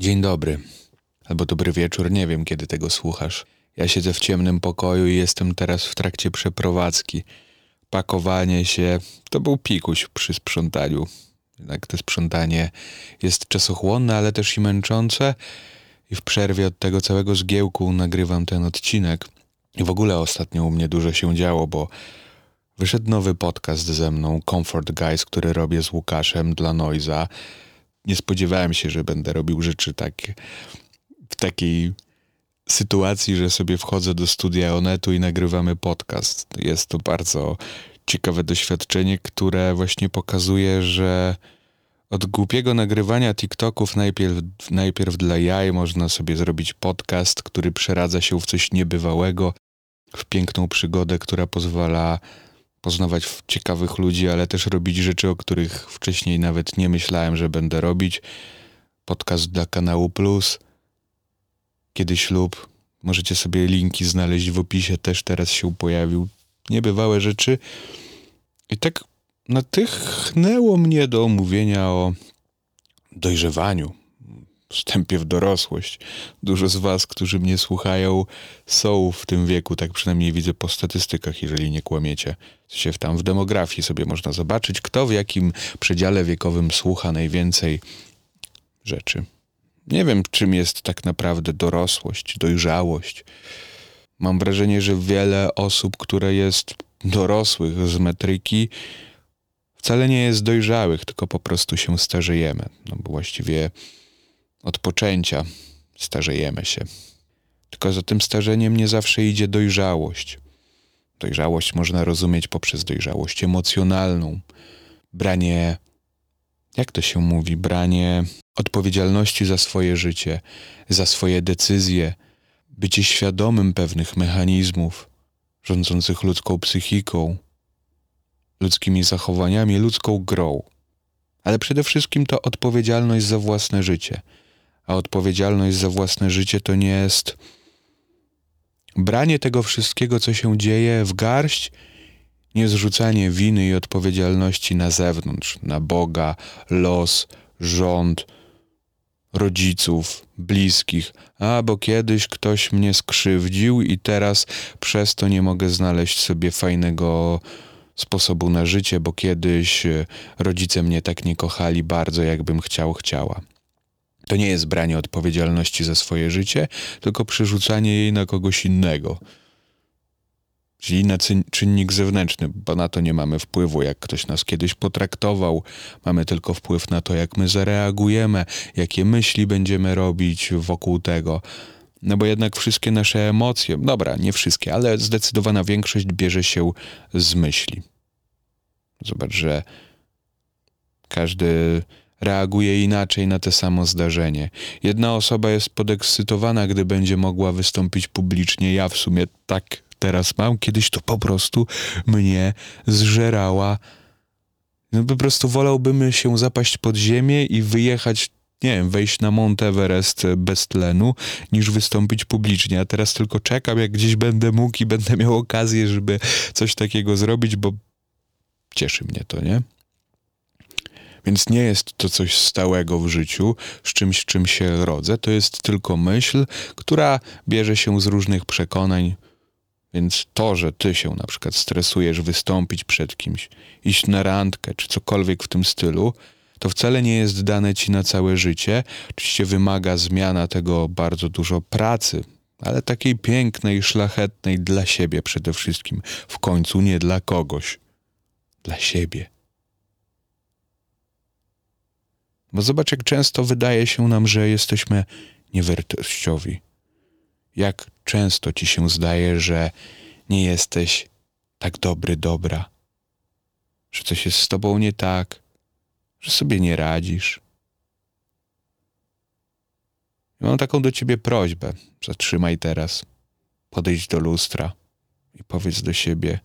Dzień dobry, albo dobry wieczór, nie wiem kiedy tego słuchasz. Ja siedzę w ciemnym pokoju i jestem teraz w trakcie przeprowadzki. Pakowanie się to był pikuś przy sprzątaniu. Jednak to sprzątanie jest czasochłonne, ale też i męczące. I w przerwie od tego całego zgiełku nagrywam ten odcinek. I w ogóle ostatnio u mnie dużo się działo, bo wyszedł nowy podcast ze mną, Comfort Guys, który robię z Łukaszem dla Noiza nie spodziewałem się, że będę robił rzeczy takie w takiej sytuacji, że sobie wchodzę do studia Onetu i nagrywamy podcast. Jest to bardzo ciekawe doświadczenie, które właśnie pokazuje, że od głupiego nagrywania TikToków najpierw, najpierw dla jaj można sobie zrobić podcast, który przeradza się w coś niebywałego, w piękną przygodę, która pozwala poznawać ciekawych ludzi, ale też robić rzeczy, o których wcześniej nawet nie myślałem, że będę robić. Podcast dla kanału Plus. Kiedy ślub. Możecie sobie linki znaleźć w opisie, też teraz się pojawił. Niebywałe rzeczy. I tak natchnęło mnie do omówienia o dojrzewaniu, wstępie w dorosłość. Dużo z Was, którzy mnie słuchają, są w tym wieku, tak przynajmniej widzę po statystykach, jeżeli nie kłamiecie. Się tam w demografii sobie można zobaczyć, kto w jakim przedziale wiekowym słucha najwięcej rzeczy. Nie wiem, czym jest tak naprawdę dorosłość, dojrzałość. Mam wrażenie, że wiele osób, które jest dorosłych z metryki, wcale nie jest dojrzałych, tylko po prostu się starzejemy. No bo właściwie od poczęcia starzejemy się. Tylko za tym starzeniem nie zawsze idzie dojrzałość. Dojrzałość można rozumieć poprzez dojrzałość emocjonalną, branie, jak to się mówi, branie odpowiedzialności za swoje życie, za swoje decyzje, bycie świadomym pewnych mechanizmów rządzących ludzką psychiką, ludzkimi zachowaniami, ludzką grą. Ale przede wszystkim to odpowiedzialność za własne życie – a odpowiedzialność za własne życie to nie jest branie tego wszystkiego, co się dzieje w garść, nie zrzucanie winy i odpowiedzialności na zewnątrz, na Boga, los, rząd, rodziców, bliskich, a bo kiedyś ktoś mnie skrzywdził i teraz przez to nie mogę znaleźć sobie fajnego sposobu na życie, bo kiedyś e, rodzice mnie tak nie kochali bardzo, jakbym chciał, chciała. To nie jest branie odpowiedzialności za swoje życie, tylko przerzucanie jej na kogoś innego. Czyli na czynnik zewnętrzny, bo na to nie mamy wpływu. Jak ktoś nas kiedyś potraktował, mamy tylko wpływ na to, jak my zareagujemy, jakie myśli będziemy robić wokół tego. No bo jednak wszystkie nasze emocje, dobra, nie wszystkie, ale zdecydowana większość bierze się z myśli. Zobacz, że każdy reaguje inaczej na to samo zdarzenie. Jedna osoba jest podekscytowana, gdy będzie mogła wystąpić publicznie. Ja w sumie tak teraz mam, kiedyś to po prostu mnie zżerała. No po prostu wolałbym się zapaść pod ziemię i wyjechać nie wiem, wejść na Mount Everest bez tlenu, niż wystąpić publicznie. A teraz tylko czekam, jak gdzieś będę mógł i będę miał okazję, żeby coś takiego zrobić, bo cieszy mnie to, nie? Więc nie jest to coś stałego w życiu, z czymś, czym się rodzę. To jest tylko myśl, która bierze się z różnych przekonań. Więc to, że ty się na przykład stresujesz wystąpić przed kimś, iść na randkę czy cokolwiek w tym stylu, to wcale nie jest dane ci na całe życie. Oczywiście wymaga zmiana tego bardzo dużo pracy, ale takiej pięknej, szlachetnej dla siebie przede wszystkim. W końcu nie dla kogoś. Dla siebie. Bo zobacz, jak często wydaje się nam, że jesteśmy niewartościowi. Jak często ci się zdaje, że nie jesteś tak dobry, dobra, że coś jest z tobą nie tak, że sobie nie radzisz. Mam taką do ciebie prośbę. Zatrzymaj teraz, podejdź do lustra i powiedz do siebie: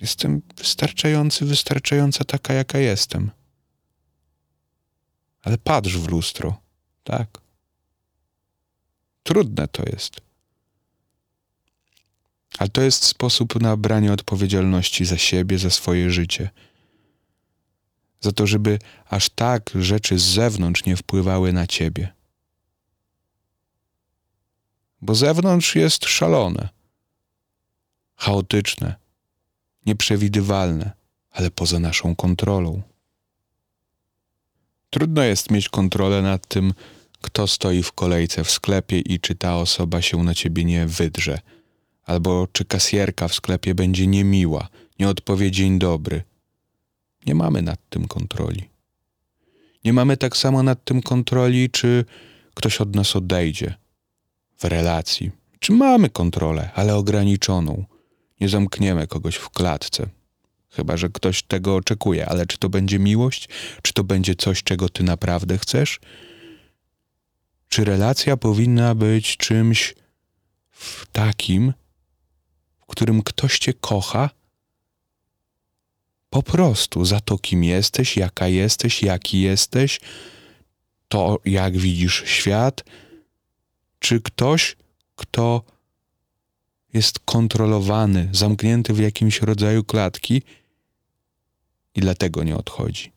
Jestem wystarczający, wystarczająca taka, jaka jestem ale patrz w lustro, tak? Trudne to jest. Ale to jest sposób na branie odpowiedzialności za siebie, za swoje życie. za to, żeby aż tak rzeczy z zewnątrz nie wpływały na ciebie. Bo zewnątrz jest szalone, chaotyczne, nieprzewidywalne, ale poza naszą kontrolą. Trudno jest mieć kontrolę nad tym, kto stoi w kolejce w sklepie i czy ta osoba się na ciebie nie wydrze, albo czy kasjerka w sklepie będzie niemiła, nie odpowie dzień dobry. Nie mamy nad tym kontroli. Nie mamy tak samo nad tym kontroli, czy ktoś od nas odejdzie w relacji. Czy mamy kontrolę, ale ograniczoną. Nie zamkniemy kogoś w klatce. Chyba, że ktoś tego oczekuje, ale czy to będzie miłość? Czy to będzie coś, czego ty naprawdę chcesz? Czy relacja powinna być czymś w takim, w którym ktoś cię kocha? Po prostu za to, kim jesteś, jaka jesteś, jaki jesteś, to jak widzisz świat, czy ktoś, kto jest kontrolowany, zamknięty w jakimś rodzaju klatki i dlatego nie odchodzi.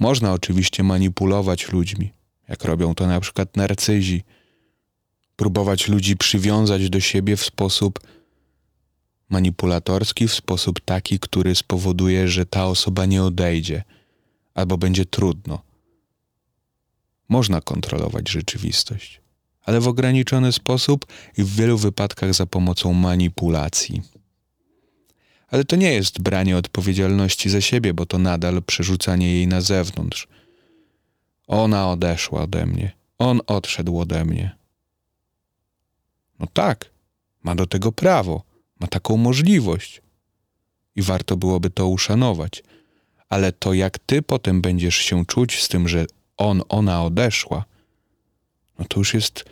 Można oczywiście manipulować ludźmi, jak robią to na przykład narcyzi, próbować ludzi przywiązać do siebie w sposób manipulatorski, w sposób taki, który spowoduje, że ta osoba nie odejdzie albo będzie trudno. Można kontrolować rzeczywistość, ale w ograniczony sposób i w wielu wypadkach za pomocą manipulacji. Ale to nie jest branie odpowiedzialności za siebie, bo to nadal przerzucanie jej na zewnątrz. Ona odeszła ode mnie, on odszedł ode mnie. No tak, ma do tego prawo, ma taką możliwość. I warto byłoby to uszanować. Ale to, jak ty potem będziesz się czuć z tym, że on, ona odeszła, no to już jest.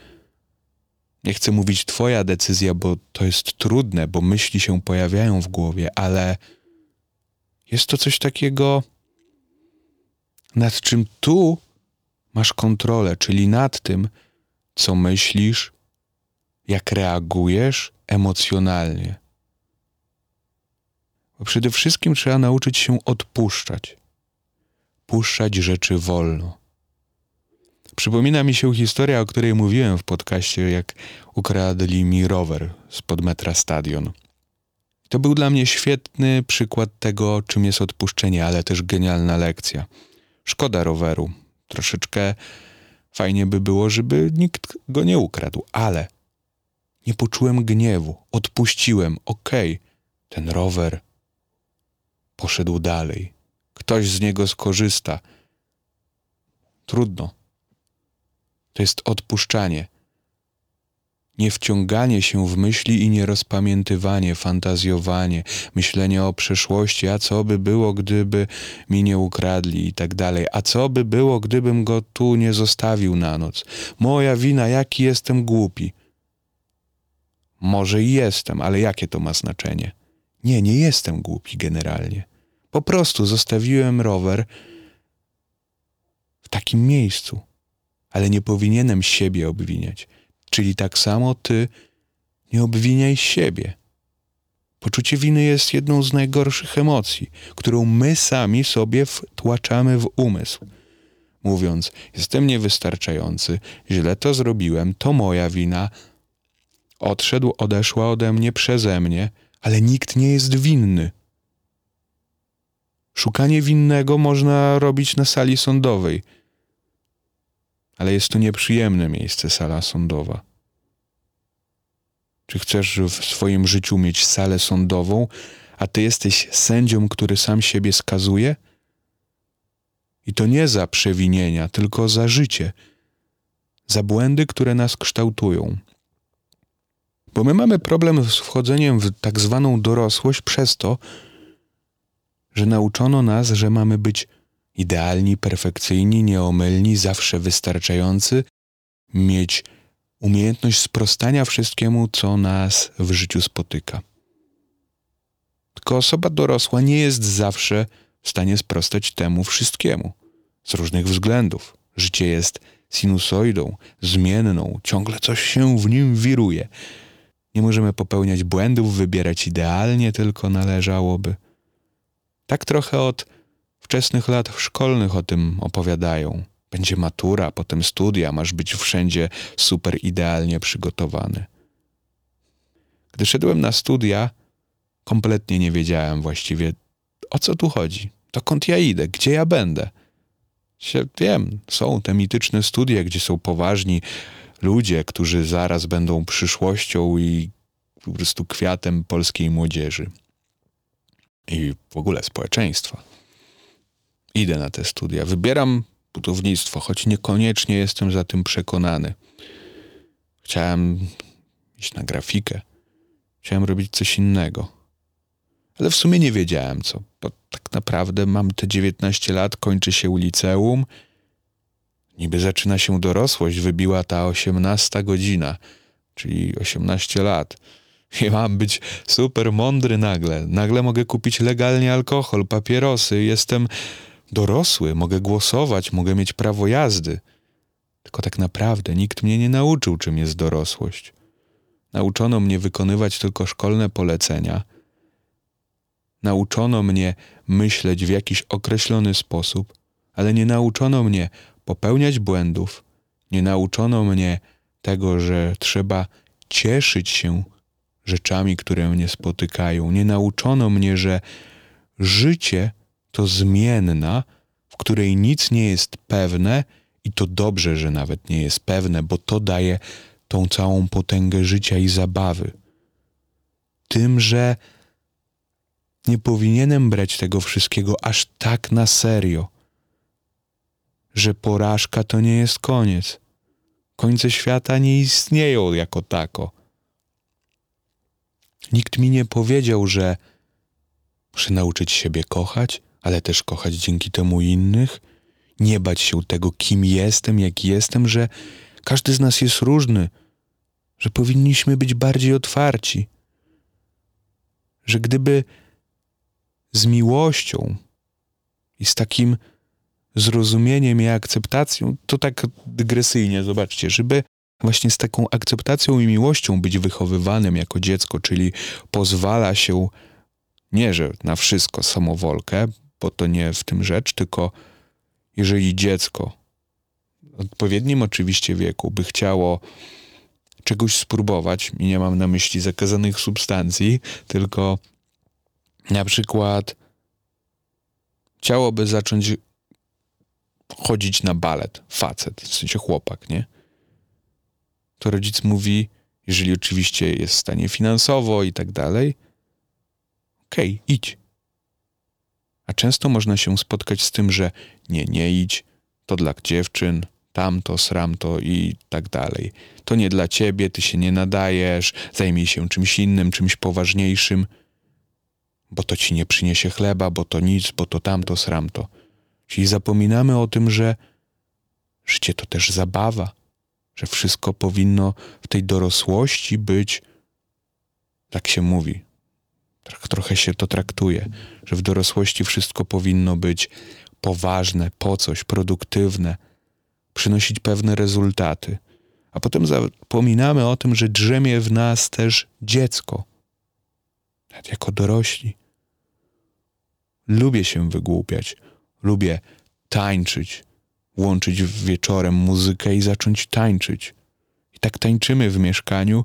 Nie chcę mówić Twoja decyzja, bo to jest trudne, bo myśli się pojawiają w głowie, ale jest to coś takiego, nad czym tu masz kontrolę, czyli nad tym, co myślisz, jak reagujesz emocjonalnie. Bo przede wszystkim trzeba nauczyć się odpuszczać, puszczać rzeczy wolno. Przypomina mi się historia, o której mówiłem w podcaście, jak ukradli mi rower spod metra stadion. To był dla mnie świetny przykład tego, czym jest odpuszczenie, ale też genialna lekcja. Szkoda roweru. Troszeczkę fajnie by było, żeby nikt go nie ukradł, ale nie poczułem gniewu, odpuściłem, okej, okay, ten rower poszedł dalej. Ktoś z niego skorzysta. Trudno. To jest odpuszczanie. Nie wciąganie się w myśli i nie rozpamiętywanie, fantazjowanie, myślenie o przeszłości, a co by było, gdyby mi nie ukradli i tak dalej, a co by było, gdybym go tu nie zostawił na noc. Moja wina, jaki jestem głupi. Może i jestem, ale jakie to ma znaczenie? Nie, nie jestem głupi generalnie. Po prostu zostawiłem rower w takim miejscu, ale nie powinienem siebie obwiniać. Czyli tak samo ty nie obwiniaj siebie. Poczucie winy jest jedną z najgorszych emocji, którą my sami sobie wtłaczamy w umysł. Mówiąc, jestem niewystarczający, źle to zrobiłem, to moja wina, Odszedł, odeszła ode mnie przeze mnie, ale nikt nie jest winny. Szukanie winnego można robić na sali sądowej, ale jest to nieprzyjemne miejsce, sala sądowa. Czy chcesz w swoim życiu mieć salę sądową, a ty jesteś sędzią, który sam siebie skazuje? I to nie za przewinienia, tylko za życie, za błędy, które nas kształtują. Bo my mamy problem z wchodzeniem w tak zwaną dorosłość przez to, że nauczono nas, że mamy być idealni, perfekcyjni, nieomylni, zawsze wystarczający, mieć umiejętność sprostania wszystkiemu, co nas w życiu spotyka. Tylko osoba dorosła nie jest zawsze w stanie sprostać temu wszystkiemu z różnych względów. Życie jest sinusoidą, zmienną, ciągle coś się w nim wiruje. Nie możemy popełniać błędów, wybierać idealnie, tylko należałoby. Tak trochę od wczesnych lat szkolnych o tym opowiadają. Będzie matura, potem studia, masz być wszędzie super idealnie przygotowany. Gdy szedłem na studia, kompletnie nie wiedziałem właściwie, o co tu chodzi, dokąd ja idę, gdzie ja będę. Się, wiem, są te mityczne studia, gdzie są poważni ludzie, którzy zaraz będą przyszłością i po prostu kwiatem polskiej młodzieży i w ogóle społeczeństwa. Idę na te studia, wybieram budownictwo, choć niekoniecznie jestem za tym przekonany. Chciałem iść na grafikę, chciałem robić coś innego. Ale w sumie nie wiedziałem co, bo tak naprawdę mam te 19 lat, kończy się liceum, niby zaczyna się dorosłość, wybiła ta 18 godzina, czyli 18 lat. I mam być super mądry nagle. Nagle mogę kupić legalnie alkohol, papierosy, jestem dorosły, mogę głosować, mogę mieć prawo jazdy. Tylko tak naprawdę nikt mnie nie nauczył, czym jest dorosłość. Nauczono mnie wykonywać tylko szkolne polecenia. Nauczono mnie myśleć w jakiś określony sposób, ale nie nauczono mnie popełniać błędów. Nie nauczono mnie tego, że trzeba cieszyć się rzeczami, które mnie spotykają. Nie nauczono mnie, że życie to zmienna, w której nic nie jest pewne i to dobrze, że nawet nie jest pewne, bo to daje tą całą potęgę życia i zabawy. Tym, że nie powinienem brać tego wszystkiego aż tak na serio, że porażka to nie jest koniec. Końce świata nie istnieją jako tako. Nikt mi nie powiedział, że muszę nauczyć siebie kochać, ale też kochać dzięki temu innych, nie bać się tego, kim jestem, jaki jestem, że każdy z nas jest różny, że powinniśmy być bardziej otwarci, że gdyby z miłością i z takim zrozumieniem i akceptacją, to tak dygresyjnie, zobaczcie, żeby właśnie z taką akceptacją i miłością być wychowywanym jako dziecko, czyli pozwala się nie, że na wszystko samowolkę, bo to nie w tym rzecz, tylko jeżeli dziecko w odpowiednim oczywiście wieku by chciało czegoś spróbować, i nie mam na myśli zakazanych substancji, tylko na przykład chciałoby zacząć chodzić na balet, facet, w sensie chłopak, nie? To rodzic mówi, jeżeli oczywiście jest w stanie finansowo i tak dalej, okej, okay, idź. A często można się spotkać z tym, że nie, nie idź, to dla dziewczyn, tamto, sramto i tak dalej. To nie dla ciebie, ty się nie nadajesz, zajmij się czymś innym, czymś poważniejszym, bo to ci nie przyniesie chleba, bo to nic, bo to tamto, sramto. Czyli zapominamy o tym, że życie to też zabawa, że wszystko powinno w tej dorosłości być, tak się mówi, trochę się to traktuje, że w dorosłości wszystko powinno być poważne, po coś, produktywne, przynosić pewne rezultaty. A potem zapominamy o tym, że drzemie w nas też dziecko, nawet jako dorośli. Lubię się wygłupiać, lubię tańczyć, włączyć wieczorem muzykę i zacząć tańczyć. I tak tańczymy w mieszkaniu,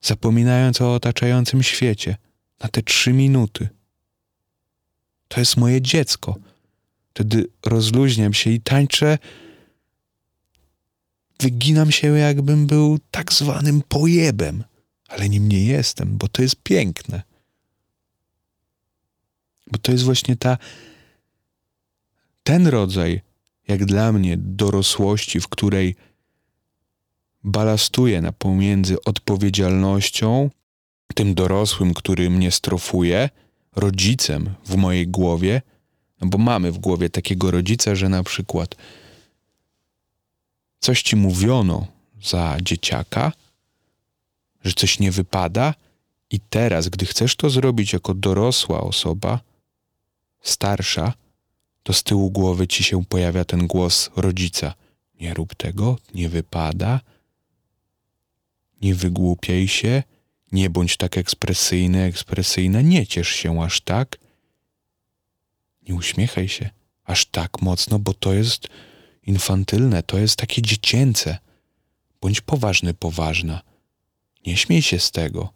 zapominając o otaczającym świecie – na te trzy minuty. To jest moje dziecko. Wtedy rozluźniam się i tańczę. Wyginam się, jakbym był tak zwanym pojebem, ale nim nie jestem, bo to jest piękne. Bo to jest właśnie ta, ten rodzaj, jak dla mnie, dorosłości, w której balastuję na pomiędzy odpowiedzialnością tym dorosłym, który mnie strofuje, rodzicem w mojej głowie, no bo mamy w głowie takiego rodzica, że na przykład coś ci mówiono za dzieciaka, że coś nie wypada, i teraz, gdy chcesz to zrobić jako dorosła osoba, starsza, to z tyłu głowy ci się pojawia ten głos rodzica: Nie rób tego, nie wypada, nie wygłupiaj się nie bądź tak ekspresyjny, ekspresyjna, nie ciesz się aż tak. Nie uśmiechaj się aż tak mocno, bo to jest infantylne, to jest takie dziecięce. Bądź poważny, poważna. Nie śmiej się z tego.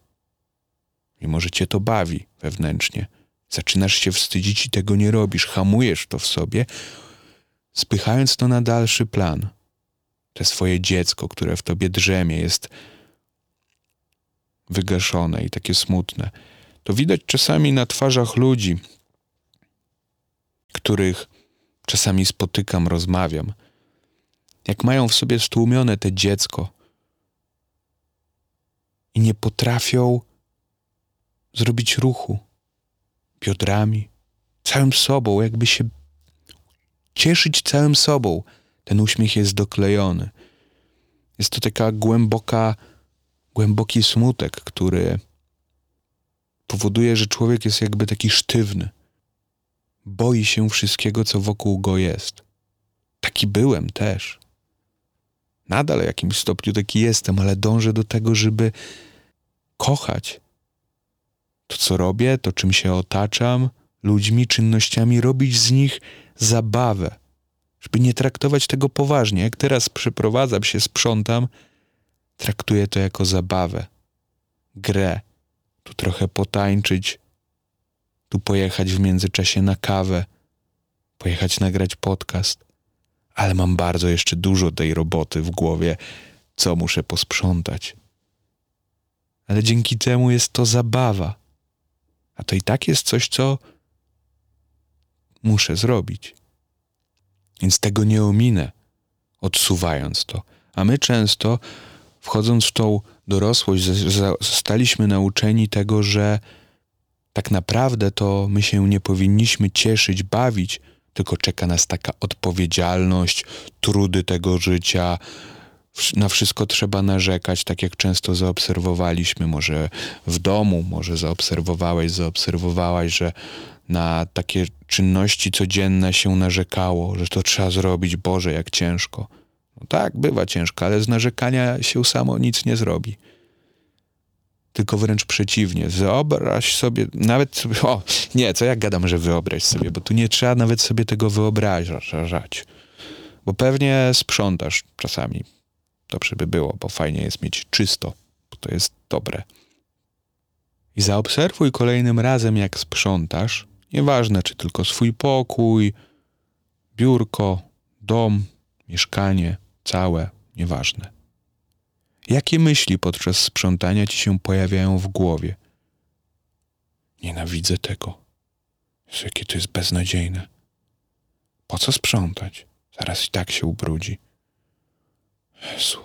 Mimo, że cię to bawi wewnętrznie. Zaczynasz się wstydzić i tego nie robisz. Hamujesz to w sobie, spychając to na dalszy plan. To swoje dziecko, które w tobie drzemie, jest wygaszone i takie smutne. To widać czasami na twarzach ludzi, których czasami spotykam, rozmawiam. Jak mają w sobie stłumione te dziecko i nie potrafią zrobić ruchu biodrami, całym sobą, jakby się cieszyć całym sobą. Ten uśmiech jest doklejony. Jest to taka głęboka, głęboki smutek, który powoduje, że człowiek jest jakby taki sztywny. Boi się wszystkiego, co wokół go jest. Taki byłem też. Nadal w jakimś stopniu taki jestem, ale dążę do tego, żeby kochać to, co robię, to czym się otaczam, ludźmi, czynnościami, robić z nich zabawę, żeby nie traktować tego poważnie. Jak teraz przeprowadzam się, sprzątam, traktuję to jako zabawę, grę, tu trochę potańczyć, tu pojechać w międzyczasie na kawę, pojechać nagrać podcast, ale mam bardzo jeszcze dużo tej roboty w głowie, co muszę posprzątać. Ale dzięki temu jest to zabawa. A to i tak jest coś, co muszę zrobić. Więc tego nie ominę, odsuwając to. A my często, wchodząc w tą dorosłość, zostaliśmy nauczeni tego, że tak naprawdę to my się nie powinniśmy cieszyć, bawić, tylko czeka nas taka odpowiedzialność, trudy tego życia, na wszystko trzeba narzekać, tak jak często zaobserwowaliśmy, może w domu, może zaobserwowałeś, zaobserwowałaś, że na takie czynności codzienne się narzekało, że to trzeba zrobić, Boże, jak ciężko. Tak, bywa ciężko, ale z narzekania się samo nic nie zrobi. Tylko wręcz przeciwnie. Wyobraź sobie, nawet o, nie, co ja gadam, że wyobraź sobie, bo tu nie trzeba nawet sobie tego wyobrażać. Bo pewnie sprzątasz czasami dobrze by było, bo fajnie jest mieć czysto, bo to jest dobre. I zaobserwuj kolejnym razem, jak sprzątasz, nieważne czy tylko swój pokój, biurko, dom, mieszkanie, całe, nieważne. Jakie myśli podczas sprzątania ci się pojawiają w głowie? Nienawidzę tego. Jezu, jakie to jest beznadziejne. Po co sprzątać? Zaraz i tak się ubrudzi. Jezu,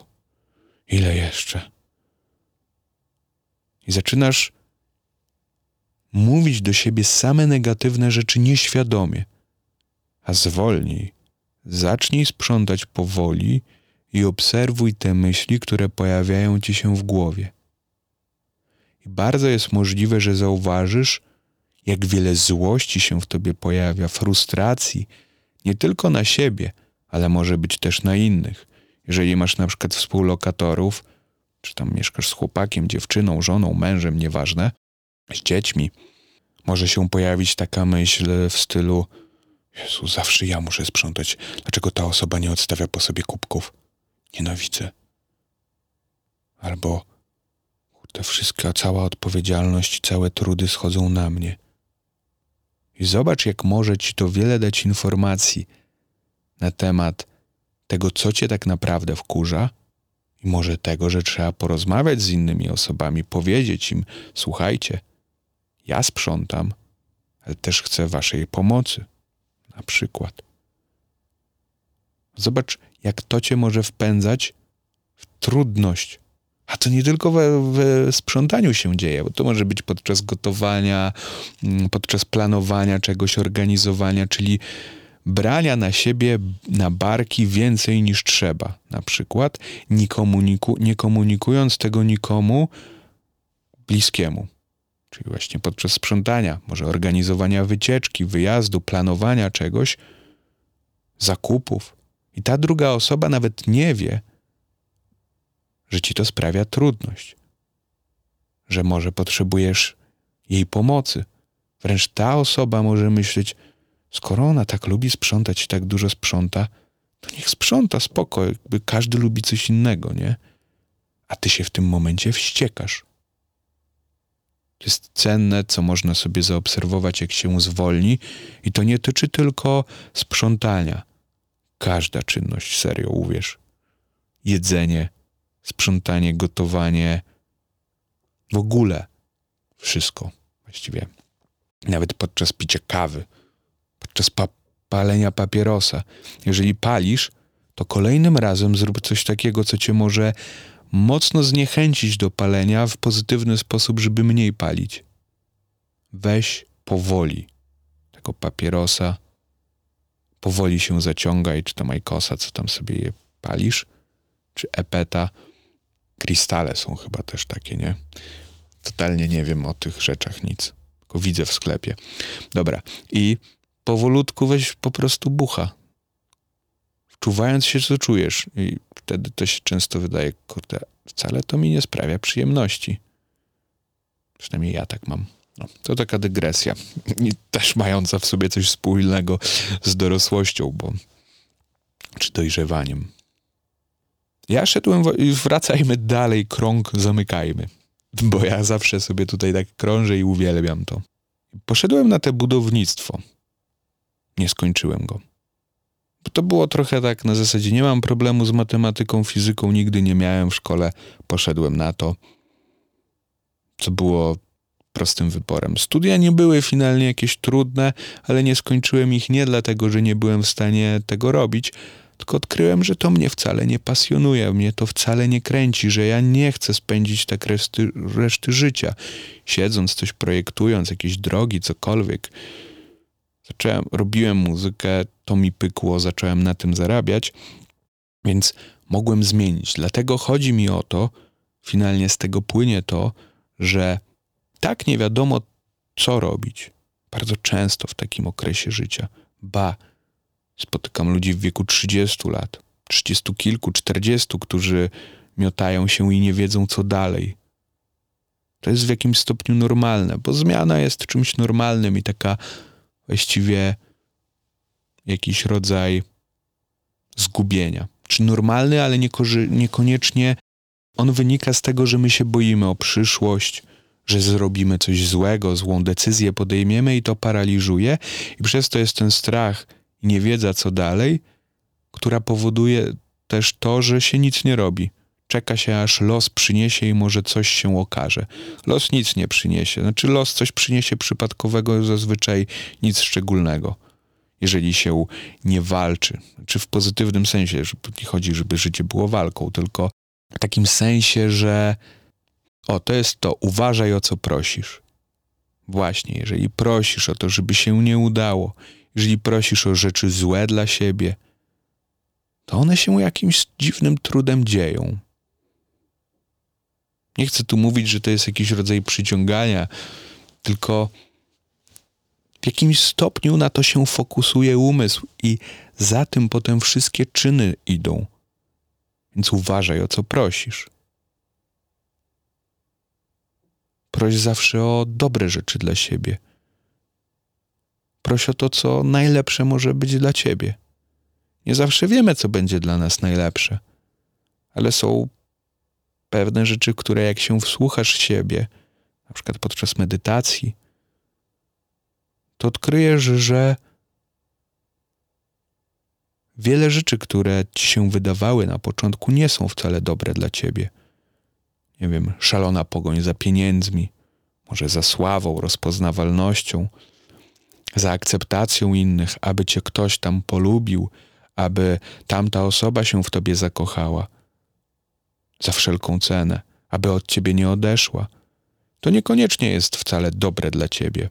ile jeszcze? I zaczynasz mówić do siebie same negatywne rzeczy nieświadomie, a zwolnij, zacznij sprzątać powoli i obserwuj te myśli, które pojawiają ci się w głowie. I bardzo jest możliwe, że zauważysz, jak wiele złości się w tobie pojawia, frustracji, nie tylko na siebie, ale może być też na innych jeżeli masz na przykład współlokatorów, czy tam mieszkasz z chłopakiem, dziewczyną, żoną, mężem, nieważne, z dziećmi, może się pojawić taka myśl w stylu: Jezu, zawsze ja muszę sprzątać. Dlaczego ta osoba nie odstawia po sobie kubków? Nienawidzę. Albo te wszystka, cała odpowiedzialność, całe trudy schodzą na mnie. I zobacz, jak może ci to wiele dać informacji na temat tego, co cię tak naprawdę wkurza, i może tego, że trzeba porozmawiać z innymi osobami, powiedzieć im: Słuchajcie, ja sprzątam, ale też chcę waszej pomocy. Na przykład. Zobacz, jak to cię może wpędzać w trudność. A to nie tylko w, sprzątaniu się dzieje, bo to może być podczas gotowania, mm, podczas planowania czegoś, organizowania, czyli brania na siebie, na barki więcej niż trzeba, na przykład, nie, komuniku, nie komunikując tego nikomu bliskiemu. Czyli właśnie podczas sprzątania, może organizowania wycieczki, wyjazdu, planowania czegoś, zakupów. I ta druga osoba nawet nie wie, że ci to sprawia trudność, że może potrzebujesz jej pomocy. Wręcz ta osoba może myśleć, skoro ona tak lubi sprzątać i tak dużo sprząta, to niech sprząta spoko, jakby każdy lubi coś innego, nie? A ty się w tym momencie wściekasz. Jest cenne, co można sobie zaobserwować, jak się zwolni, i to nie tyczy tylko sprzątania. Każda czynność, serio, uwierz. Jedzenie, sprzątanie, gotowanie, w ogóle wszystko właściwie. Nawet podczas picia kawy, podczas pa palenia papierosa. Jeżeli palisz, to kolejnym razem zrób coś takiego, co cię może mocno zniechęcić do palenia w pozytywny sposób, żeby mniej palić. Weź powoli tego papierosa, powoli się zaciągaj, czy to majkosa, co tam sobie je palisz, czy epeta. Krystale są chyba też takie, nie? Totalnie nie wiem o tych rzeczach nic, tylko widzę w sklepie. Dobra, i powolutku weź po prostu bucha. Wczuwając się, co czujesz. I wtedy to się często wydaje, kurde, wcale to mi nie sprawia przyjemności. Przynajmniej ja tak mam. No, to taka dygresja. I też mająca w sobie coś wspólnego z dorosłością, bo czy dojrzewaniem. Ja szedłem, wracajmy dalej, krąg zamykajmy. Bo ja zawsze sobie tutaj tak krążę i uwielbiam to. Poszedłem na te budownictwo. Nie skończyłem go. To było trochę tak na zasadzie, nie mam problemu z matematyką, fizyką, nigdy nie miałem w szkole. Poszedłem na to, co było prostym wyborem. Studia nie były finalnie jakieś trudne, ale nie skończyłem ich nie dlatego, że nie byłem w stanie tego robić, tylko odkryłem, że to mnie wcale nie pasjonuje, mnie to wcale nie kręci, że ja nie chcę spędzić tak reszty, reszty życia, siedząc, coś projektując, jakieś drogi, cokolwiek. Zacząłem, robiłem muzykę, to mi pykło, zacząłem na tym zarabiać, więc mogłem zmienić. Dlatego chodzi mi o to, finalnie z tego płynie to, że tak nie wiadomo, co robić. Bardzo często w takim okresie życia. Ba, spotykam ludzi w wieku 30 lat, 30 kilku, 40, którzy miotają się i nie wiedzą, co dalej. To jest w jakimś stopniu normalne, bo zmiana jest czymś normalnym i taka właściwie jakiś rodzaj zgubienia. Czy normalny, ale niekoniecznie on wynika z tego, że my się boimy o przyszłość, że zrobimy coś złego, złą decyzję podejmiemy i to paraliżuje, i przez to jest ten strach i niewiedza, co dalej, która powoduje też to, że się nic nie robi. Czeka się, aż los przyniesie i może coś się okaże. Los nic nie przyniesie. Znaczy, los coś przyniesie przypadkowego, zazwyczaj nic szczególnego. Jeżeli się nie walczy, czy w pozytywnym sensie, nie chodzi, żeby życie było walką, tylko w takim sensie, że o, to jest to, uważaj o co prosisz. Właśnie, jeżeli prosisz o to, żeby się nie udało, jeżeli prosisz o rzeczy złe dla siebie, to one się jakimś dziwnym trudem dzieją. Nie chcę tu mówić, że to jest jakiś rodzaj przyciągania, tylko w jakimś stopniu na to się fokusuje umysł i za tym potem wszystkie czyny idą. Więc uważaj o co prosisz. Proś zawsze o dobre rzeczy dla siebie. Proś o to, co najlepsze może być dla ciebie. Nie zawsze wiemy, co będzie dla nas najlepsze, ale są pewne rzeczy, które jak się wsłuchasz siebie, na przykład podczas medytacji, to odkryjesz, że wiele rzeczy, które ci się wydawały na początku, nie są wcale dobre dla ciebie. Nie wiem, szalona pogoń za pieniędzmi, może za sławą, rozpoznawalnością, za akceptacją innych, aby cię ktoś tam polubił, aby tamta osoba się w tobie zakochała, za wszelką cenę, aby od ciebie nie odeszła. To niekoniecznie jest wcale dobre dla ciebie.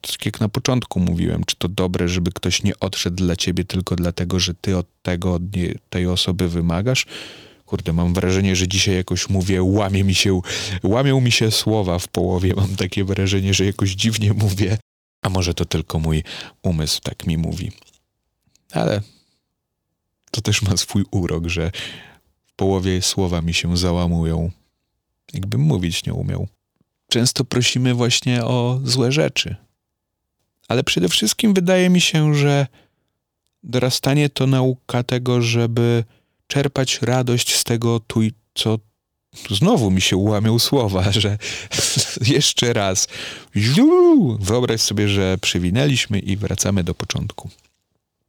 Tak jak na początku mówiłem, czy to dobre, żeby ktoś nie odszedł dla ciebie tylko dlatego, że ty od tego, od tej osoby wymagasz? Kurde, mam wrażenie, że dzisiaj jakoś mówię, łamie mi się, łamią mi się słowa w połowie. Mam takie wrażenie, że jakoś dziwnie mówię. A może to tylko mój umysł tak mi mówi. Ale to też ma swój urok, że połowie słowa mi się załamują. Jakbym mówić nie umiał. Często prosimy właśnie o złe rzeczy. Ale przede wszystkim wydaje mi się, że dorastanie to nauka tego, żeby czerpać radość z tego tu i co znowu mi się ułamią słowa, że jeszcze raz wyobraź sobie, że przewinęliśmy i wracamy do początku.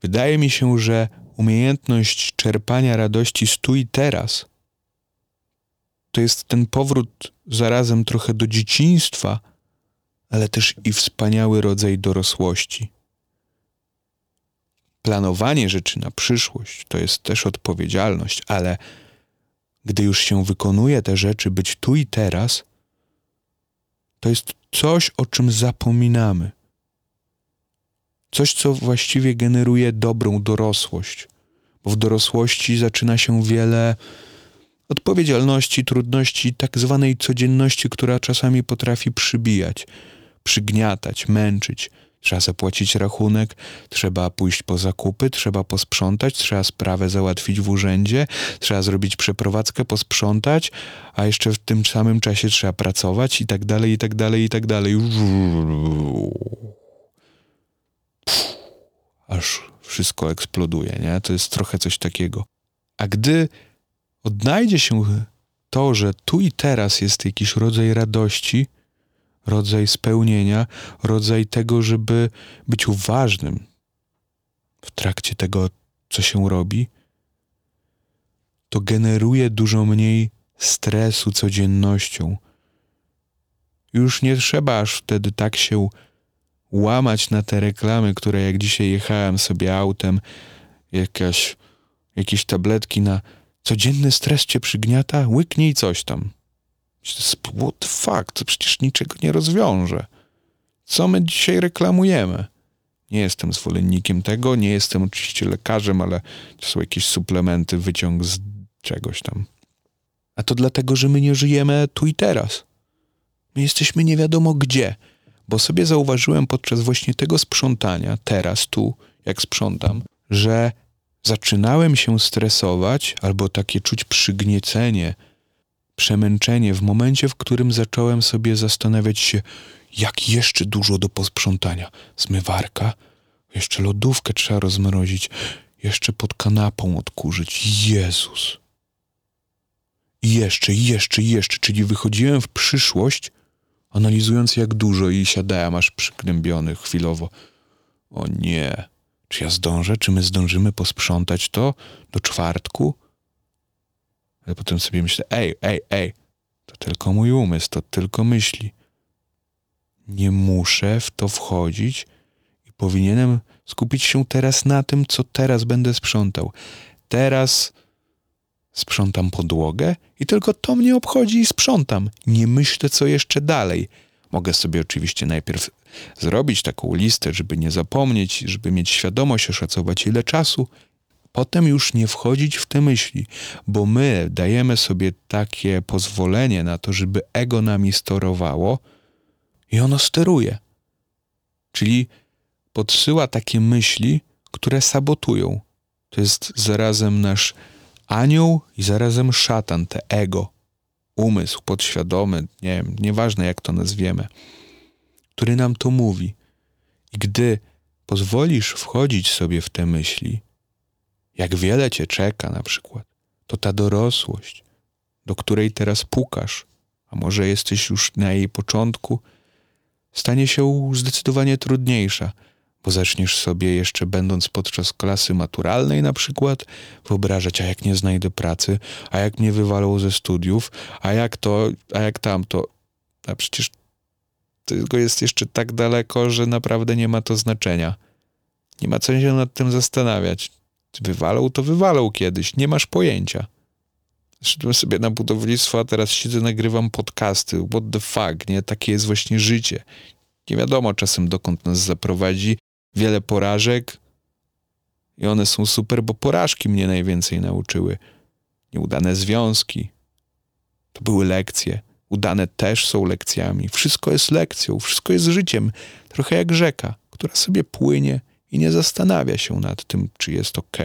Wydaje mi się, że umiejętność czerpania radości z i teraz to jest ten powrót zarazem trochę do dzieciństwa, ale też i wspaniały rodzaj dorosłości. Planowanie rzeczy na przyszłość to jest też odpowiedzialność, ale gdy już się wykonuje te rzeczy, być tu i teraz, to jest coś, o czym zapominamy. Coś, co właściwie generuje dobrą dorosłość, bo w dorosłości zaczyna się wiele odpowiedzialności, trudności, tak zwanej codzienności, która czasami potrafi przybijać, przygniatać, męczyć. Trzeba zapłacić rachunek, trzeba pójść po zakupy, trzeba posprzątać, trzeba sprawę załatwić w urzędzie, trzeba zrobić przeprowadzkę, posprzątać, a jeszcze w tym samym czasie trzeba pracować i tak dalej, i tak dalej, i tak dalej. Aż wszystko eksploduje, nie? To jest trochę coś takiego. A gdy odnajdzie się to, że tu i teraz jest jakiś rodzaj radości, rodzaj spełnienia, rodzaj tego, żeby być uważnym w trakcie tego, co się robi, to generuje dużo mniej stresu codziennością. Już nie trzeba aż wtedy tak się łamać na te reklamy, które jak dzisiaj jechałem sobie autem, jakaś, jakieś tabletki na codzienny stres cię przygniata, łyknij coś tam. What the fuck, to przecież niczego nie rozwiąże. Co my dzisiaj reklamujemy? Nie jestem zwolennikiem tego, nie jestem oczywiście lekarzem, ale to są jakieś suplementy, wyciąg z czegoś tam. A to dlatego, że my nie żyjemy tu i teraz. My jesteśmy nie wiadomo gdzie, bo sobie zauważyłem podczas właśnie tego sprzątania, teraz, tu, jak sprzątam, że zaczynałem się stresować albo takie czuć przygniecenie, przemęczenie w momencie, w którym zacząłem sobie zastanawiać się, jak jeszcze dużo do posprzątania. Zmywarka, jeszcze lodówkę trzeba rozmrozić, jeszcze pod kanapą odkurzyć. Jezus. I jeszcze, jeszcze, jeszcze, czyli wychodziłem w przyszłość, analizując jak dużo i siadałem aż przygnębiony chwilowo. O nie, czy ja zdążę, czy my zdążymy posprzątać to do czwartku? Ale potem sobie myślę, ej, ej, ej, to tylko mój umysł, to tylko myśli. Nie muszę w to wchodzić i powinienem skupić się teraz na tym, co teraz będę sprzątał. Teraz sprzątam podłogę i tylko to mnie obchodzi i sprzątam. Nie myślę, co jeszcze dalej. Mogę sobie oczywiście najpierw zrobić taką listę, żeby nie zapomnieć, żeby mieć świadomość, oszacować ile czasu, potem już nie wchodzić w te myśli, bo my dajemy sobie takie pozwolenie na to, żeby ego nami sterowało i ono steruje. Czyli podsyła takie myśli, które sabotują. To jest zarazem nasz anioł i zarazem szatan, te ego, umysł podświadomy, nie wiem, nieważne jak to nazwiemy, który nam to mówi. I gdy pozwolisz wchodzić sobie w te myśli, jak wiele cię czeka na przykład, to ta dorosłość, do której teraz pukasz, a może jesteś już na jej początku, stanie się zdecydowanie trudniejsza, bo zaczniesz sobie jeszcze będąc podczas klasy maturalnej na przykład wyobrażać, a jak nie znajdę pracy, a jak mnie wywalą ze studiów, a jak to, a jak tamto. A przecież tego jest jeszcze tak daleko, że naprawdę nie ma to znaczenia. Nie ma co się nad tym zastanawiać. Wywalą, to wywalą kiedyś. Nie masz pojęcia. Szedłem sobie na budownictwo, a teraz siedzę, nagrywam podcasty. What the fuck, nie? Takie jest właśnie życie. Nie wiadomo czasem dokąd nas zaprowadzi. Wiele porażek i one są super, bo porażki mnie najwięcej nauczyły. Nieudane związki. To były lekcje. Udane też są lekcjami. Wszystko jest lekcją, wszystko jest życiem. Trochę jak rzeka, która sobie płynie i nie zastanawia się nad tym, czy jest ok.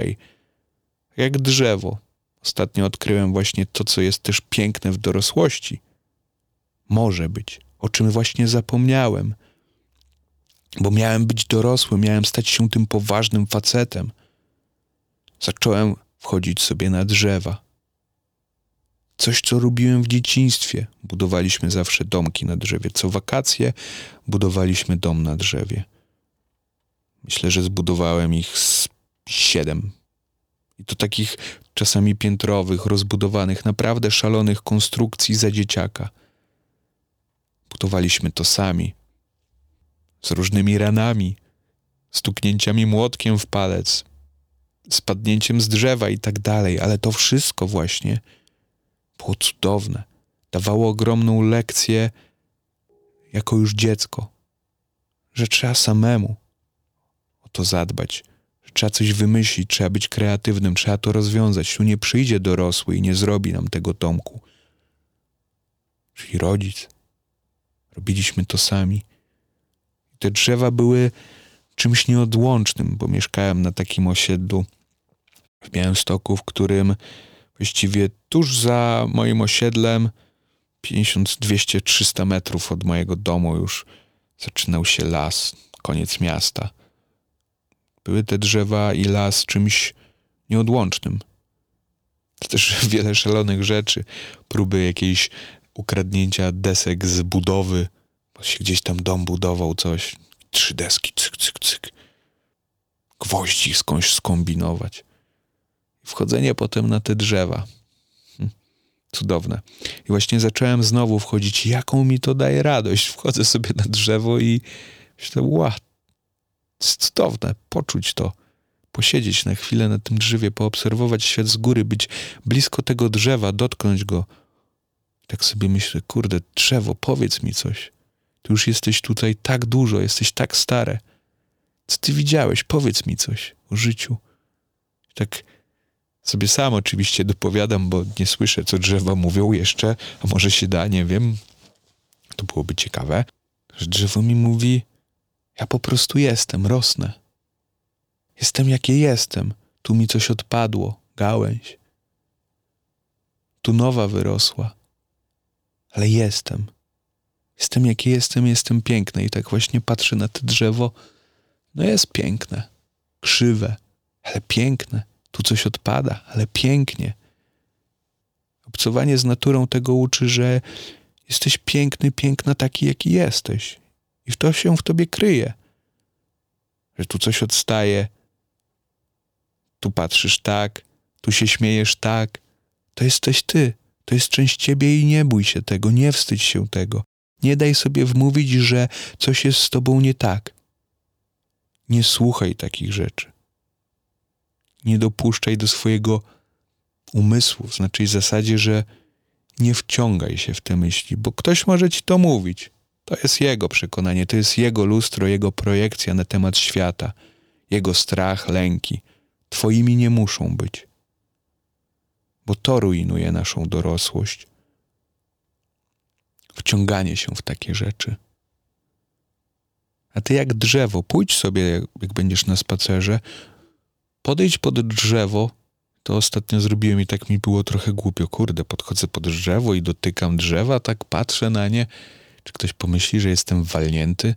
Jak drzewo. Ostatnio odkryłem właśnie to, co jest też piękne w dorosłości. Może być, o czym właśnie zapomniałem. Bo miałem być dorosły, miałem stać się tym poważnym facetem. Zacząłem wchodzić sobie na drzewa. Coś, co robiłem w dzieciństwie. Budowaliśmy zawsze domki na drzewie. Co wakacje budowaliśmy dom na drzewie. Myślę, że zbudowałem ich z siedem. I to takich czasami piętrowych, rozbudowanych, naprawdę szalonych konstrukcji za dzieciaka. Budowaliśmy to sami. Z różnymi ranami, stuknięciami młotkiem w palec, spadnięciem z drzewa i tak dalej, ale to wszystko właśnie było cudowne. Dawało ogromną lekcję jako już dziecko, że trzeba samemu o to zadbać, że trzeba coś wymyślić, trzeba być kreatywnym, trzeba to rozwiązać. Tu nie przyjdzie dorosły i nie zrobi nam tego domku. Czyli rodzic. Robiliśmy to sami. Te drzewa były czymś nieodłącznym, bo mieszkałem na takim osiedlu w Białymstoku, w którym właściwie tuż za moim osiedlem, 50, 200, 300 metrów od mojego domu już zaczynał się las, koniec miasta. Były te drzewa i las czymś nieodłącznym. To też wiele szalonych rzeczy, próby jakiejś ukradnięcia desek z budowy, się gdzieś tam dom budował, coś. Trzy deski, cyk, cyk, cyk. Gwoździ skądś skombinować. Wchodzenie potem na te drzewa. Hm, cudowne. I właśnie zacząłem znowu wchodzić, jaką mi to daje radość. Wchodzę sobie na drzewo i myślę, ła, cudowne, poczuć to. Posiedzieć na chwilę na tym drzewie, poobserwować świat z góry, być blisko tego drzewa, dotknąć go. Tak sobie myślę, kurde, drzewo, powiedz mi coś. Ty już jesteś tutaj tak dużo, jesteś tak stare. Co ty widziałeś? Powiedz mi coś o życiu. Tak sobie sam oczywiście dopowiadam, bo nie słyszę, co drzewa mówią jeszcze, a może się da, nie wiem. To byłoby ciekawe, że drzewo mi mówi: Ja po prostu jestem, rosnę. Jestem jakie jestem. Tu mi coś odpadło, gałęź. Tu nowa wyrosła, ale jestem. Jestem jakie jestem, jestem piękny. I tak właśnie patrzę na to drzewo. No jest piękne, krzywe, ale piękne tu coś odpada, ale pięknie. Obcowanie z naturą tego uczy, że jesteś piękny, piękna taki, jaki jesteś. I to się w tobie kryje. Że tu coś odstaje, tu patrzysz tak, tu się śmiejesz tak. To jesteś ty, to jest część ciebie i nie bój się tego, nie wstydź się tego. Nie daj sobie wmówić, że coś jest z tobą nie tak. Nie słuchaj takich rzeczy nie dopuszczaj do swojego umysłu, znaczy w zasadzie, że nie wciągaj się w te myśli, bo ktoś może ci to mówić. To jest jego przekonanie, to jest jego lustro, jego projekcja na temat świata, jego strach, lęki. Twoimi nie muszą być, bo to rujnuje naszą dorosłość. Wciąganie się w takie rzeczy. A ty jak drzewo, pójdź sobie, jak będziesz na spacerze, Podejdź pod drzewo. To ostatnio zrobiłem i tak mi było trochę głupio. Kurde, podchodzę pod drzewo i dotykam drzewa, tak patrzę na nie. Czy ktoś pomyśli, że jestem walnięty?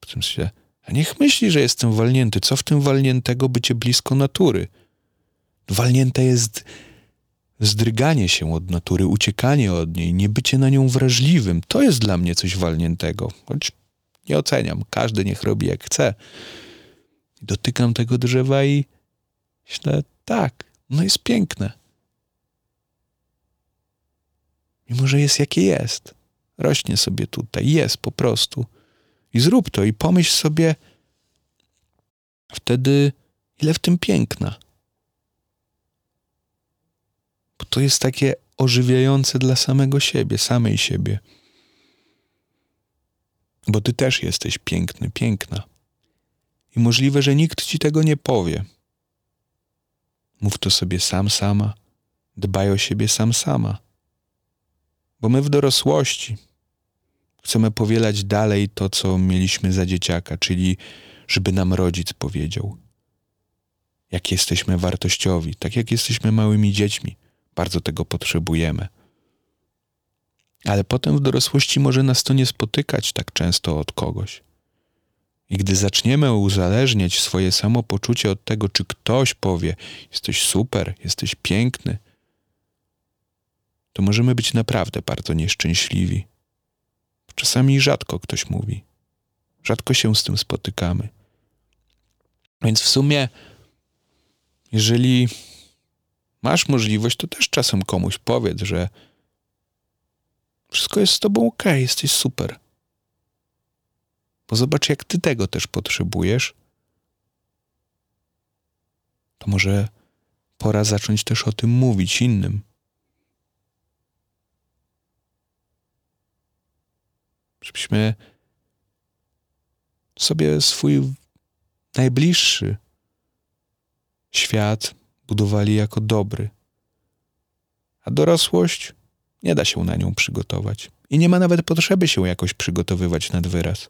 Potem się, a niech myśli, że jestem walnięty. Co w tym walniętego bycie blisko natury? Walnięte jest zdryganie się od natury, uciekanie od niej, nie bycie na nią wrażliwym. To jest dla mnie coś walniętego. Choć nie oceniam. Każdy niech robi jak chce. Dotykam tego drzewa i Myślę, tak, no jest piękne. Mimo, że jest jakie jest. Rośnie sobie tutaj, jest po prostu. I zrób to i pomyśl sobie wtedy, ile w tym piękna. Bo to jest takie ożywiające dla samego siebie, samej siebie. Bo ty też jesteś piękny, piękna. I możliwe, że nikt ci tego nie powie. Mów to sobie sam sama, dbaj o siebie sam sama. Bo my w dorosłości chcemy powielać dalej to, co mieliśmy za dzieciaka, czyli żeby nam rodzic powiedział, jak jesteśmy wartościowi, tak jak jesteśmy małymi dziećmi. Bardzo tego potrzebujemy. Ale potem w dorosłości może nas to nie spotykać tak często od kogoś. I gdy zaczniemy uzależniać swoje samopoczucie od tego, czy ktoś powie: Jesteś super, jesteś piękny, to możemy być naprawdę bardzo nieszczęśliwi. Czasami rzadko ktoś mówi. Rzadko się z tym spotykamy. Więc w sumie, jeżeli masz możliwość, to też czasem komuś powiedz, że wszystko jest z tobą ok, jesteś super. Bo zobacz, jak ty tego też potrzebujesz. To może pora zacząć też o tym mówić innym. Żebyśmy sobie swój najbliższy świat budowali jako dobry. A dorosłość nie da się na nią przygotować. I nie ma nawet potrzeby się jakoś przygotowywać nad wyraz.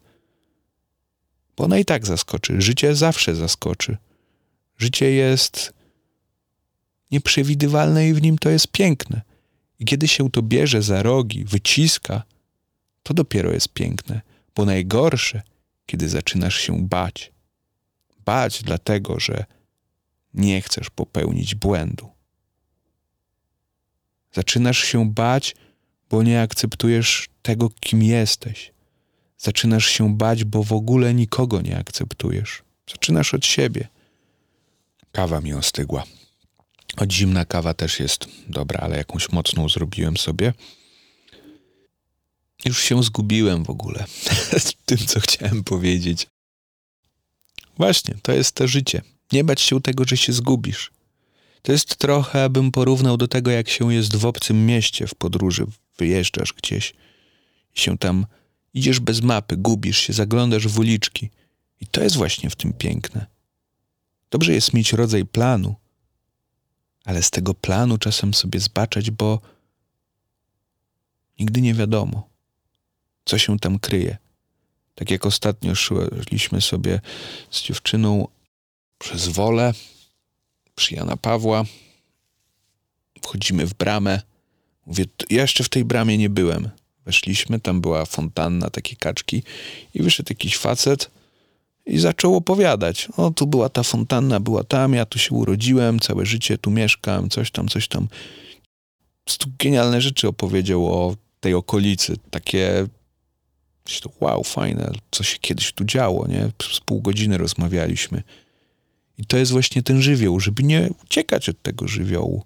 Bo ona i tak zaskoczy. Życie zawsze zaskoczy. Życie jest nieprzewidywalne i w nim to jest piękne. I kiedy się to bierze za rogi, wyciska, to dopiero jest piękne, bo najgorsze, kiedy zaczynasz się bać. Bać dlatego, że nie chcesz popełnić błędu. Zaczynasz się bać, bo nie akceptujesz tego, kim jesteś. Zaczynasz się bać, bo w ogóle nikogo nie akceptujesz. Zaczynasz od siebie. Kawa mi ostygła. Od zimna kawa też jest dobra, ale jakąś mocną zrobiłem sobie. Już się zgubiłem w ogóle z tym, co chciałem powiedzieć. Właśnie, to jest to życie. Nie bać się tego, że się zgubisz. To jest trochę, abym porównał do tego, jak się jest w obcym mieście w podróży. Wyjeżdżasz gdzieś się tam idziesz bez mapy, gubisz się, zaglądasz w uliczki. I to jest właśnie w tym piękne. Dobrze jest mieć rodzaj planu, ale z tego planu czasem sobie zbaczać, bo nigdy nie wiadomo, co się tam kryje. Tak jak ostatnio szliśmy sobie z dziewczyną przez wolę przy Jana Pawła. Wchodzimy w bramę. Mówię, ja jeszcze w tej bramie nie byłem. Weszliśmy, tam była fontanna, takie kaczki i wyszedł jakiś facet i zaczął opowiadać. O, tu była ta fontanna, była tam, ja tu się urodziłem, całe życie tu mieszkam, coś tam, coś tam. Tu genialne rzeczy opowiedział o tej okolicy, takie wow, fajne, co się kiedyś tu działo, nie? Z pół godziny rozmawialiśmy. I to jest właśnie ten żywioł, żeby nie uciekać od tego żywiołu,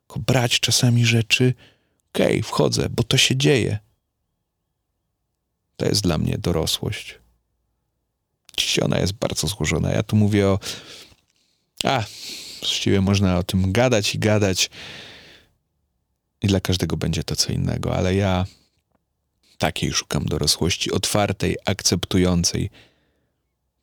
tylko brać czasami rzeczy, okej, okay, wchodzę, bo to się dzieje. To jest dla mnie dorosłość. Dziś ona jest bardzo złożona. Ja tu mówię o. A, właściwie można o tym gadać i gadać. I dla każdego będzie to co innego, ale ja takiej szukam dorosłości, otwartej, akceptującej,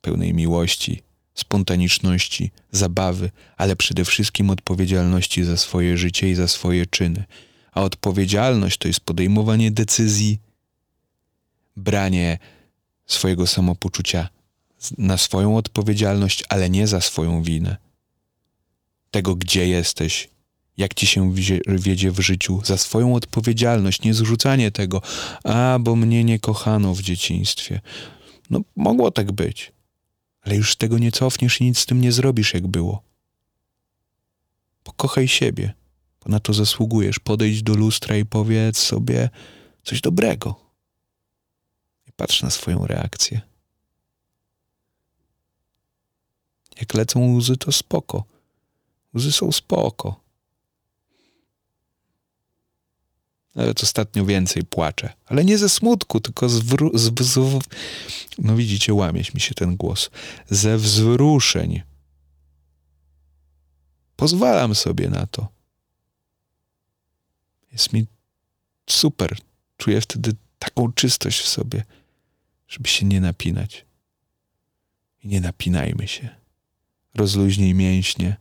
pełnej miłości, spontaniczności, zabawy, ale przede wszystkim odpowiedzialności za swoje życie i za swoje czyny. A odpowiedzialność to jest podejmowanie decyzji, branie swojego samopoczucia na swoją odpowiedzialność, ale nie za swoją winę. Tego, gdzie jesteś, jak ci się wiedzie w życiu, za swoją odpowiedzialność, nie zrzucanie tego, a bo mnie nie kochano w dzieciństwie. No, mogło tak być ale już tego nie cofniesz i nic z tym nie zrobisz, jak było. Pokochaj siebie, bo na to zasługujesz. Podejdź do lustra i powiedz sobie coś dobrego. I patrz na swoją reakcję. Jak lecą łzy, to spoko. Łzy są spoko. Nawet ostatnio więcej płaczę. Ale nie ze smutku, tylko z, wru- z, No widzicie, łamie mi się ten głos. Ze wzruszeń. Pozwalam sobie na to. Jest mi super. Czuję wtedy taką czystość w sobie, żeby się nie napinać. I nie napinajmy się. Rozluźnij mięśnie.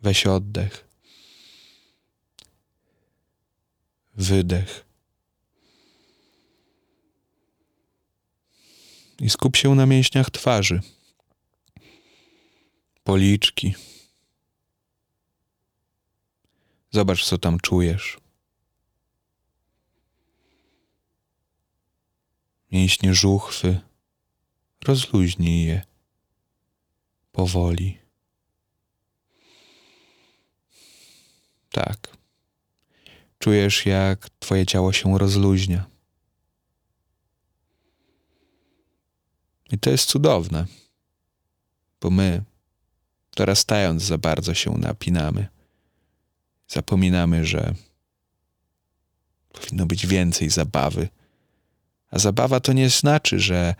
Weź oddech. Wydech. I skup się na mięśniach twarzy, policzki. Zobacz, co tam czujesz. Mięśnie żuchwy, rozluźnij je. Powoli. Tak. Czujesz, jak twoje ciało się rozluźnia. I to jest cudowne, bo my, dorastając, za bardzo się napinamy. Zapominamy, że powinno być więcej zabawy. A zabawa to nie znaczy, że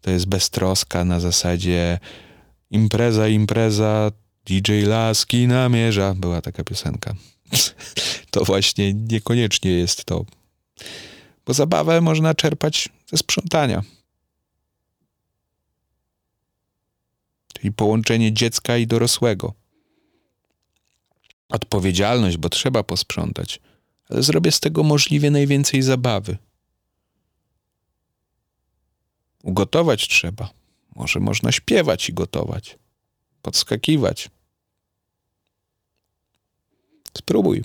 to jest beztroska na zasadzie impreza, impreza, DJ Laski namierza. Była taka piosenka. to właśnie niekoniecznie jest to. Bo zabawę można czerpać ze sprzątania. Czyli połączenie dziecka i dorosłego. Odpowiedzialność, bo trzeba posprzątać, ale zrobię z tego możliwie najwięcej zabawy. Ugotować trzeba. Może można śpiewać i gotować, podskakiwać. Spróbuj.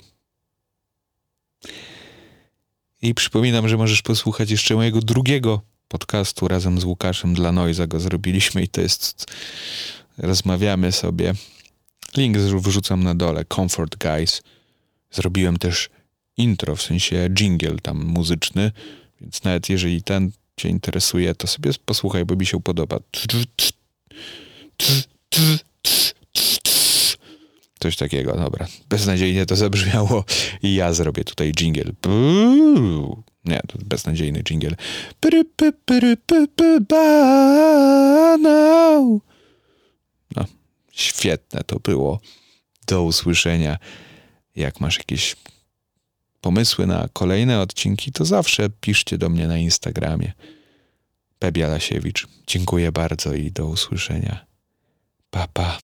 I przypominam, że możesz posłuchać jeszcze mojego drugiego podcastu razem z Łukaszem dla Noiza go zrobiliśmy i to jest rozmawiamy sobie. Link wrzucam na dole. Comfort Guys. Zrobiłem też intro, w sensie jingle tam muzyczny, więc nawet jeżeli ten cię interesuje, to sobie posłuchaj, bo mi się podoba. Coś takiego, dobra. Beznadziejnie to zabrzmiało i ja zrobię tutaj jingle. Nie, to beznadziejny jingle. No, świetne to było. Do usłyszenia. Jak masz jakieś pomysły na kolejne odcinki, to zawsze piszcie do mnie na Instagramie. Pebia Lasiewicz. Dziękuję bardzo i do usłyszenia. Pa, pa.